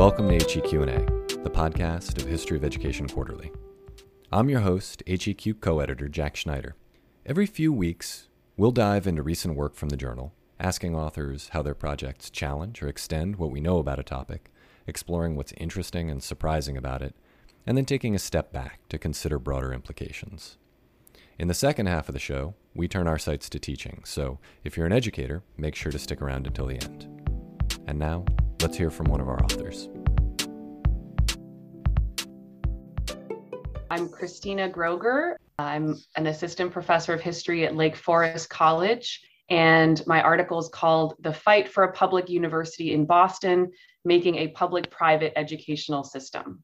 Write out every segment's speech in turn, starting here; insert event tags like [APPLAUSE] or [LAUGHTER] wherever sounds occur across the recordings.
Welcome to HEQ&A, the podcast of History of Education Quarterly. I'm your host, HEQ co-editor Jack Schneider. Every few weeks, we'll dive into recent work from the journal, asking authors how their projects challenge or extend what we know about a topic, exploring what's interesting and surprising about it, and then taking a step back to consider broader implications. In the second half of the show, we turn our sights to teaching, so if you're an educator, make sure to stick around until the end. And now, let's hear from one of our authors. I'm Christina Groeger. I'm an assistant professor of history at Lake Forest College, and my article is called The Fight for a Public University in Boston Making a Public Private Educational System.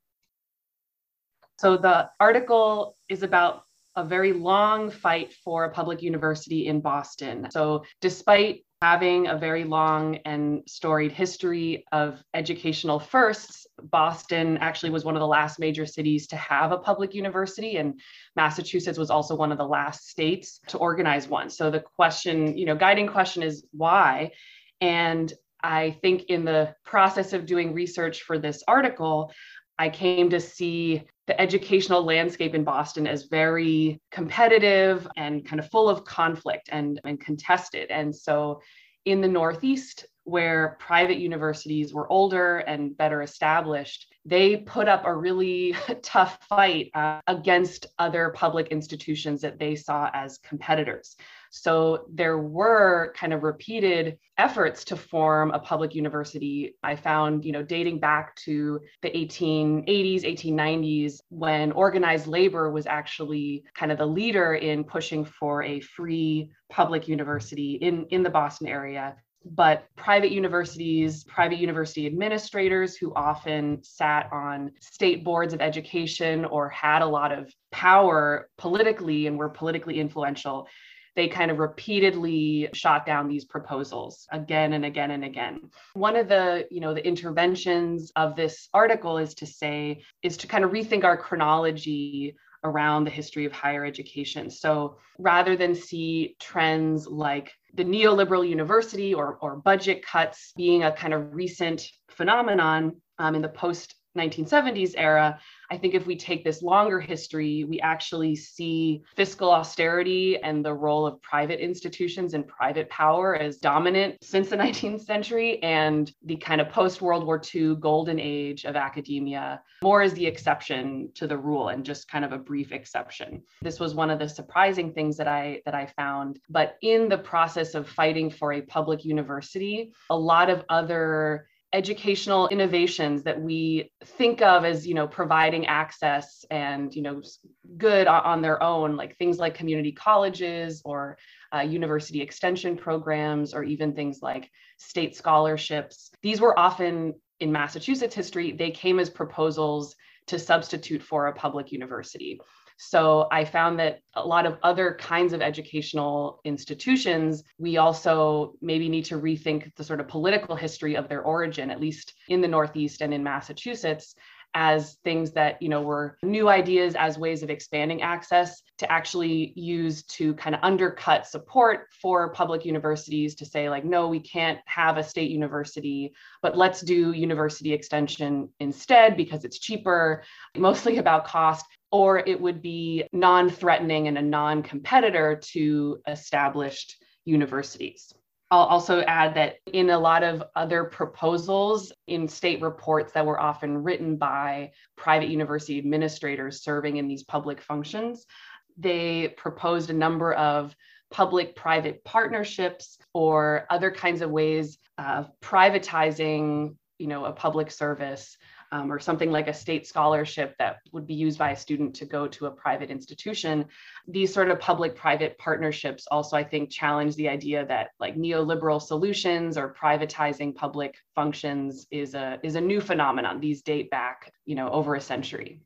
So, the article is about a very long fight for a public university in Boston. So, despite having a very long and storied history of educational firsts, Boston actually was one of the last major cities to have a public university, and Massachusetts was also one of the last states to organize one. So, the question, you know, guiding question is why? And I think in the process of doing research for this article, I came to see the educational landscape in Boston as very competitive and kind of full of conflict and, and contested. And so in the Northeast, where private universities were older and better established, they put up a really [LAUGHS] tough fight uh, against other public institutions that they saw as competitors. So there were kind of repeated efforts to form a public university. I found, you know, dating back to the 1880s, 1890s, when organized labor was actually kind of the leader in pushing for a free public university in, in the Boston area but private universities, private university administrators who often sat on state boards of education or had a lot of power politically and were politically influential, they kind of repeatedly shot down these proposals again and again and again. One of the you know the interventions of this article is to say is to kind of rethink our chronology around the history of higher education. So rather than see trends like the neoliberal university or, or budget cuts being a kind of recent phenomenon um, in the post 1970s era, I think if we take this longer history, we actually see fiscal austerity and the role of private institutions and private power as dominant since the [LAUGHS] 19th century, and the kind of post World War II golden age of academia more as the exception to the rule and just kind of a brief exception. This was one of the surprising things that I that I found. But in the process of fighting for a public university, a lot of other educational innovations that we think of as you know providing access and you know good on their own like things like community colleges or uh, university extension programs or even things like state scholarships. These were often in massachusetts history they came as proposals to substitute for a public university so I found that a lot of other kinds of educational institutions, we also maybe need to rethink the sort of political history of their origin, at least in the Northeast and in Massachusetts as things that you know were new ideas as ways of expanding access to actually use to kind of undercut support for public universities to say like no we can't have a state university but let's do university extension instead because it's cheaper mostly about cost or it would be non threatening and a non competitor to established universities. I'll also add that in a lot of other proposals in state reports that were often written by private university administrators serving in these public functions, they proposed a number of public private partnerships or other kinds of ways of privatizing you know a public service um, or something like a state scholarship that would be used by a student to go to a private institution. These sort of public private partnerships also, I think, challenge the idea that like neoliberal solutions or privatizing public functions is a, is a new phenomenon. These date back, you know, over a century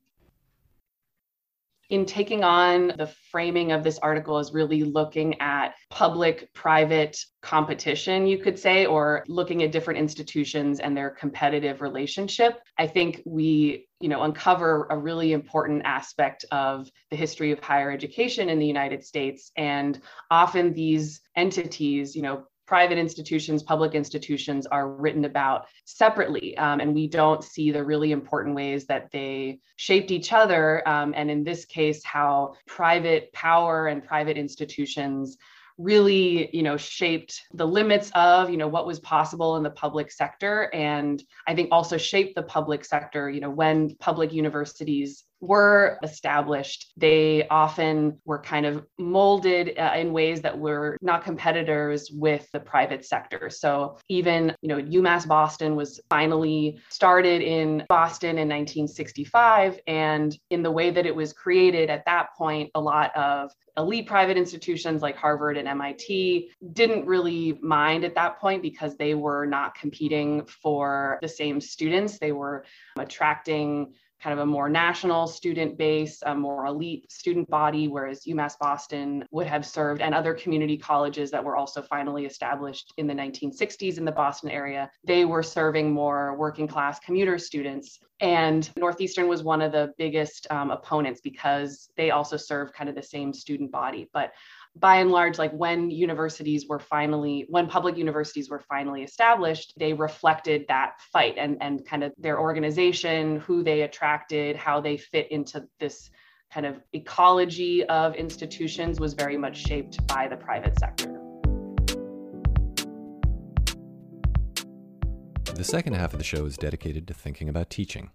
in taking on the framing of this article is really looking at public private competition, you could say, or looking at different institutions and their competitive relationship. I think we you know uncover a really important aspect of the history of higher education in the United States and often these entities you know private institutions, public institutions are written about separately. Um, and we don't see the really important ways that they shaped each other. Um, and in this case, how private power and private institutions really you know shaped the limits of you know what was possible in the public sector and i think also shaped the public sector you know when public universities were established, they often were kind of molded uh, in ways that were not competitors with the private sector. So even, you know, UMass Boston was finally started in Boston in 1965. And in the way that it was created at that point, a lot of elite private institutions like Harvard and MIT didn't really mind at that point because they were not competing for the same students. They were attracting kind of a more national student base, a more elite student body, whereas UMass Boston would have served and other community colleges that were also finally established in the 1960s in the Boston area, they were serving more working class commuter students. And Northeastern was one of the biggest um, opponents because they also served kind of the same student body. But by and large, like when universities were finally, when public universities were finally established, they reflected that fight and, and kind of their organization, who they attracted, how they fit into this kind of ecology of institutions was very much shaped by the private sector. The second half of the show is dedicated to thinking about teaching.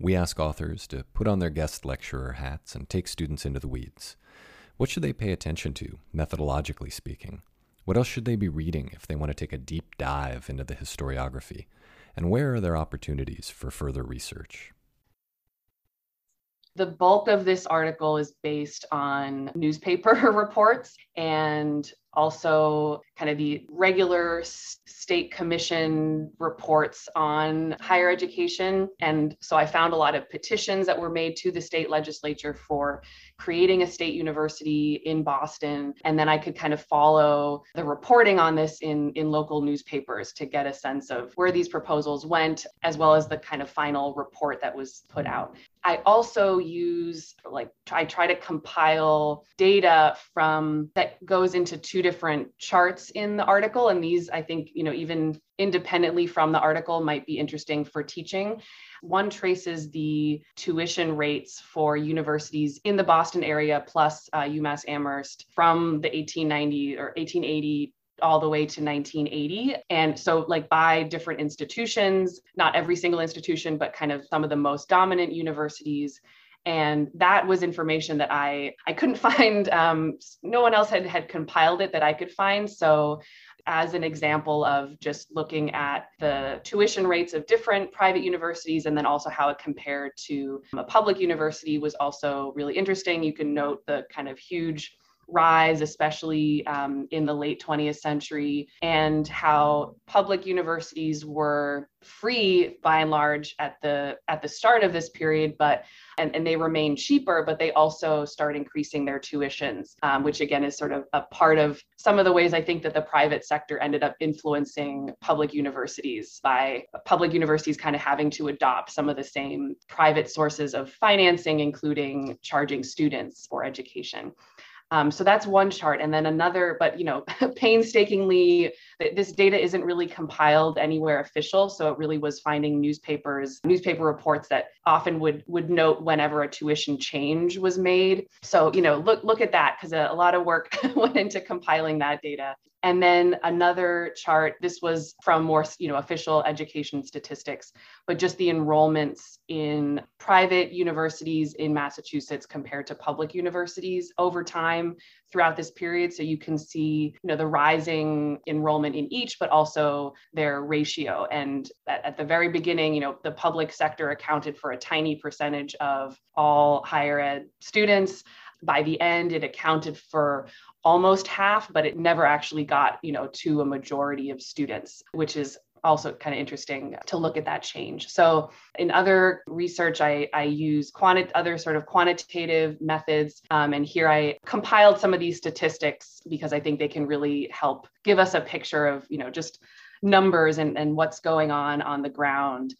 We ask authors to put on their guest lecturer hats and take students into the weeds. What should they pay attention to, methodologically speaking? What else should they be reading if they want to take a deep dive into the historiography? And where are there opportunities for further research? The bulk of this article is based on newspaper [LAUGHS] reports and also kind of the regular state commission reports on higher education. And so I found a lot of petitions that were made to the state legislature for creating a state university in Boston. And then I could kind of follow the reporting on this in, in local newspapers to get a sense of where these proposals went, as well as the kind of final report that was put out. I also use like I try to compile data from that goes into two different charts in the article and these I think you know even independently from the article might be interesting for teaching one traces the tuition rates for universities in the Boston area plus uh, UMass Amherst from the 1890 or 1880 all the way to 1980. And so, like, by different institutions, not every single institution, but kind of some of the most dominant universities. And that was information that I I couldn't [LAUGHS] find. Um, no one else had had compiled it that I could find. So as an example of just looking at the tuition rates of different private universities and then also how it compared to a public university was also really interesting. You can note the kind of huge rise, especially um, in the late 20th century, and how public universities were free by and large at the at the start of this period, but and, and they remain cheaper, but they also start increasing their tuitions, um, which again is sort of a part of some of the ways I think that the private sector ended up influencing public universities by public universities kind of having to adopt some of the same private sources of financing, including charging students for education. Um, so that's one chart. And then another, but you know, [LAUGHS] painstakingly, this data isn't really compiled anywhere official. So it really was finding newspapers, newspaper reports that often would would note whenever a tuition change was made. So, you know, look look at that because a, a lot of work [LAUGHS] went into compiling that data. And then another chart, this was from more, you know, official education statistics, but just the enrollments in private universities in Massachusetts compared to public universities over time throughout this period. So you can see, you know, the rising enrollment in each, but also their ratio. And at, at the very beginning, you know, the public sector accounted for a tiny percentage of all higher ed students by the end it accounted for almost half, but it never actually got, you know, to a majority of students, which is also kind of interesting to look at that change. So in other research, I, I use quanti- other sort of quantitative methods. Um, and here I compiled some of these statistics because I think they can really help give us a picture of, you know, just numbers and, and what's going on on the ground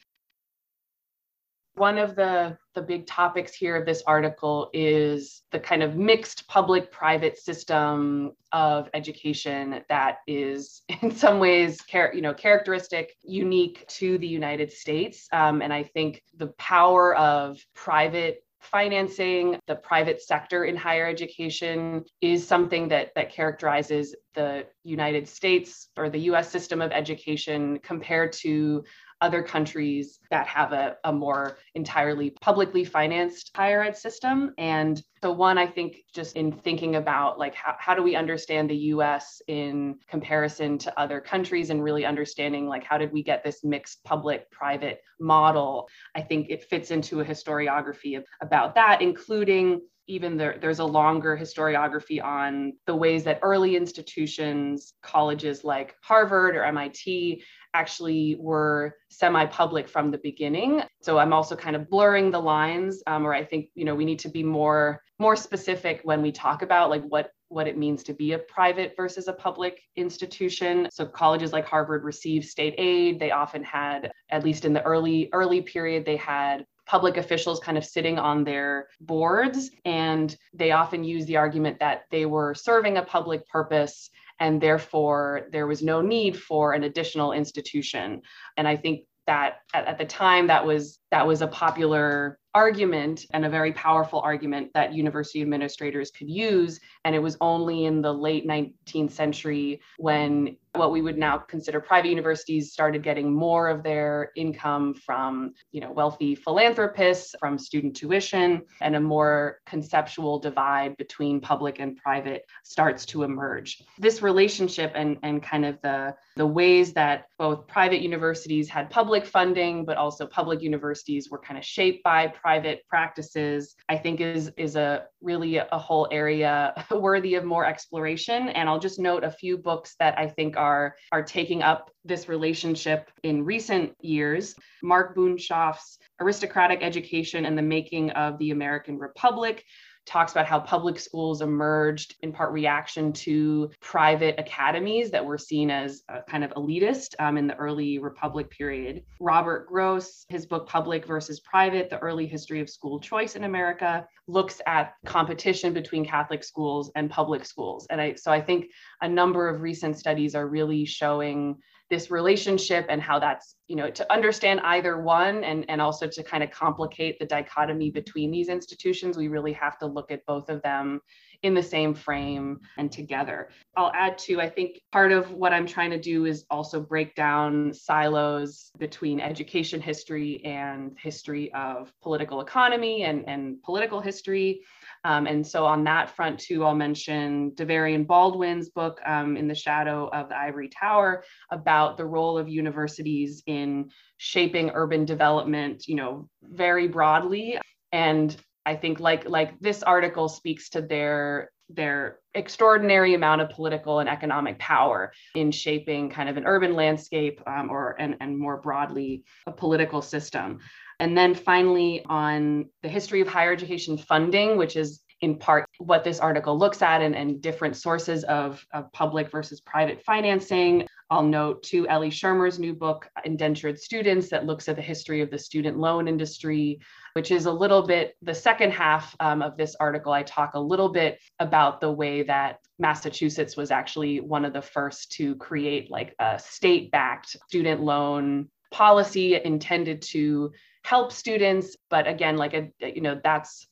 one of the, the big topics here of this article is the kind of mixed public private system of education that is [LAUGHS] in some ways char- you know characteristic unique to the united states. Um, and i think the power of private financing the private sector in higher education is something that that characterizes the United States or the US system of education compared to other countries that have a, a more entirely publicly financed higher ed system. And so, one, I think just in thinking about like how, how do we understand the US in comparison to other countries and really understanding like how did we get this mixed public private model, I think it fits into a historiography about that, including even there, there's a longer historiography on the ways that early institutions, colleges like Harvard or MIT, actually were semi-public from the beginning. So I'm also kind of blurring the lines, um, or I think you know we need to be more more specific when we talk about like what what it means to be a private versus a public institution. So colleges like Harvard receive state aid. They often had, at least in the early early period, they had public officials kind of sitting on their boards. And they often use the argument that they were serving a public purpose and therefore there was no need for an additional institution. And I think that at, at the time that was that was a popular argument and a very powerful argument that university administrators could use. And it was only in the late 19th century when what we would now consider private universities started getting more of their income from you know wealthy philanthropists from student tuition and a more conceptual divide between public and private starts to emerge this relationship and and kind of the the ways that both private universities had public funding but also public universities were kind of shaped by private practices i think is is a really a whole area [LAUGHS] worthy of more exploration and i'll just note a few books that i think are are taking up this relationship in recent years. Mark Boonshoft's Aristocratic Education and the Making of the American Republic talks about how public schools emerged in part reaction to private academies that were seen as kind of elitist um, in the early republic period. Robert gross his book public versus private the early history of school choice in america looks at competition between catholic schools and public schools. And i so i think a number of recent studies are really showing this relationship and how that's you know to understand either one and and also to kind of complicate the dichotomy between these institutions we really have to look at both of them in the same frame and together i'll add to i think part of what i'm trying to do is also break down silos between education history and history of political economy and and political history um, and so on that front too, I'll mention Davarian Baldwin's book, um, In the Shadow of the Ivory Tower, about the role of universities in shaping urban development, you know, very broadly. And I think like like this article speaks to their their extraordinary amount of political and economic power in shaping kind of an urban landscape um, or and, and more broadly a political system and then finally, on the history of higher education funding, which is in part what this article looks at and, and different sources of, of public versus private financing. I'll note too Ellie Shermer's new book, Indentured Students, that looks at the history of the student loan industry, which is a little bit the second half um, of this article. I talk a little bit about the way that Massachusetts was actually one of the first to create like a state backed student loan policy intended to help students but again like a you know that's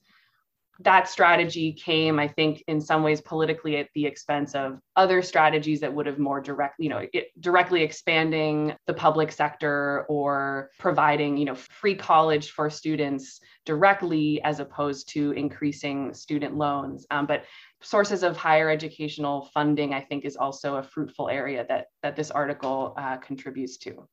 that strategy came i think in some ways politically at the expense of other strategies that would have more directly you know it, directly expanding the public sector or providing you know free college for students directly as opposed to increasing student loans. Um, but sources of higher educational funding i think is also a fruitful area that that this article uh, contributes to.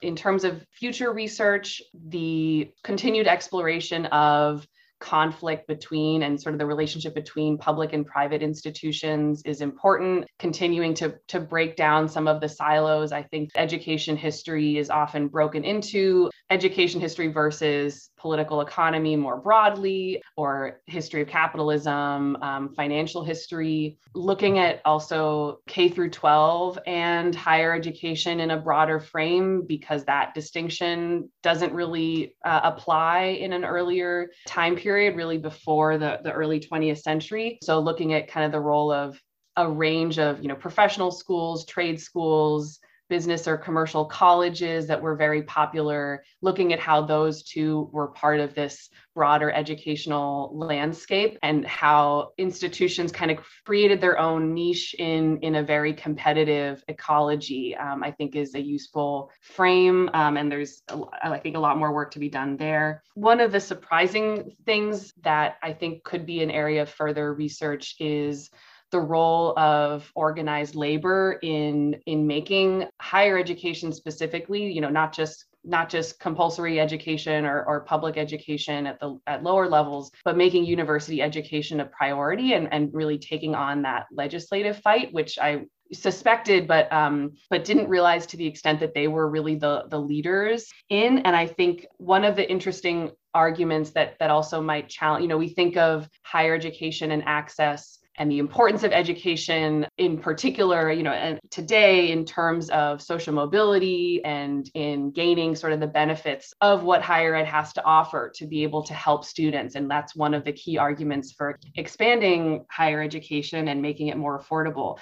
In terms of future research, the continued exploration of conflict between and sort of the relationship between public and private institutions is important. Continuing to, to break down some of the silos. I think education history is often broken into education history versus political economy more broadly, or history of capitalism, um, financial history, looking at also K through 12 and higher education in a broader frame because that distinction doesn't really uh, apply in an earlier time period, really before the, the early 20th century. So looking at kind of the role of a range of you know professional schools trade schools business or commercial colleges that were very popular, looking at how those two were part of this broader educational landscape and how institutions kind of created their own niche in, in a very competitive ecology, um, I think is a useful frame. Um, and there's, a, I think, a lot more work to be done there. One of the surprising things that I think could be an area of further research is the role of organized labor in in making higher education specifically you know not just not just compulsory education or, or public education at the at lower levels but making university education a priority and, and really taking on that legislative fight which i suspected but um, but didn't realize to the extent that they were really the the leaders in. And i think one of the interesting arguments that that also might challenge you know we think of higher education and access and the importance of education in particular you know and today in terms of social mobility and in gaining sort of the benefits of what higher ed has to offer to be able to help students. And that's one of the key arguments for expanding higher education and making it more affordable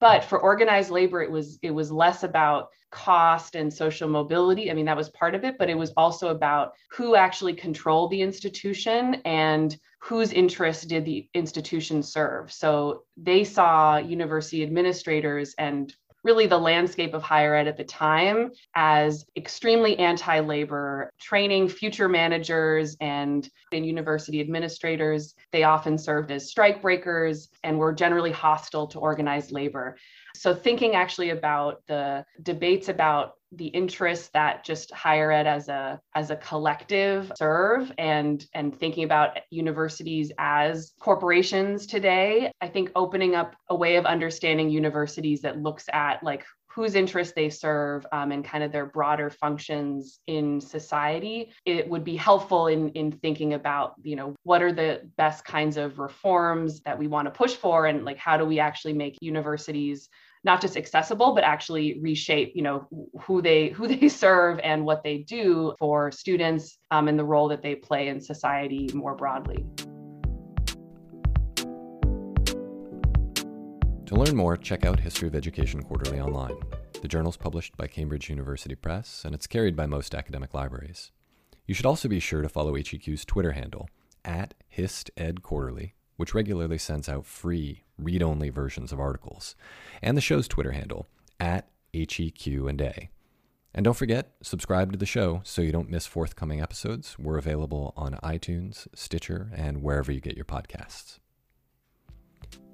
but for organized labor it was it was less about cost and social mobility. I mean that was part of it but it was also about who actually controlled the institution and whose interests did the institution serve. So they saw university administrators and really the landscape of higher ed at the time as extremely anti labor, training future managers and in university administrators. They often served as strike breakers and were generally hostile to organized labor. So, thinking actually about the debates about the interests that just higher ed as a as a collective serve and and thinking about universities as corporations today i think opening up a way of understanding universities that looks at like whose interests they serve um, and kind of their broader functions in society it would be helpful in in thinking about you know what are the best kinds of reforms that we want to push for and like how do we actually make universities not just accessible but actually reshape you know who they who they [LAUGHS] serve and what they do for students um, and the role that they play in society more broadly. To learn more check out history of education quarterly online. The journal is published by cambridge university press and it's carried by most academic libraries. You should also be sure to follow heq's twitter handle at histedquarterly which regularly sends out free read only versions of articles, and the show's Twitter handle, at HEQ&A. And don't forget, subscribe to the show so you don't miss forthcoming episodes. We're available on iTunes, Stitcher, and wherever you get your podcasts.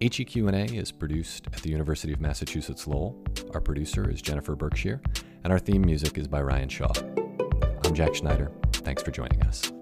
HEQ&A is produced at the University of Massachusetts Lowell. Our producer is Jennifer Berkshire, and our theme music is by Ryan Shaw. I'm Jack Schneider. Thanks for joining us.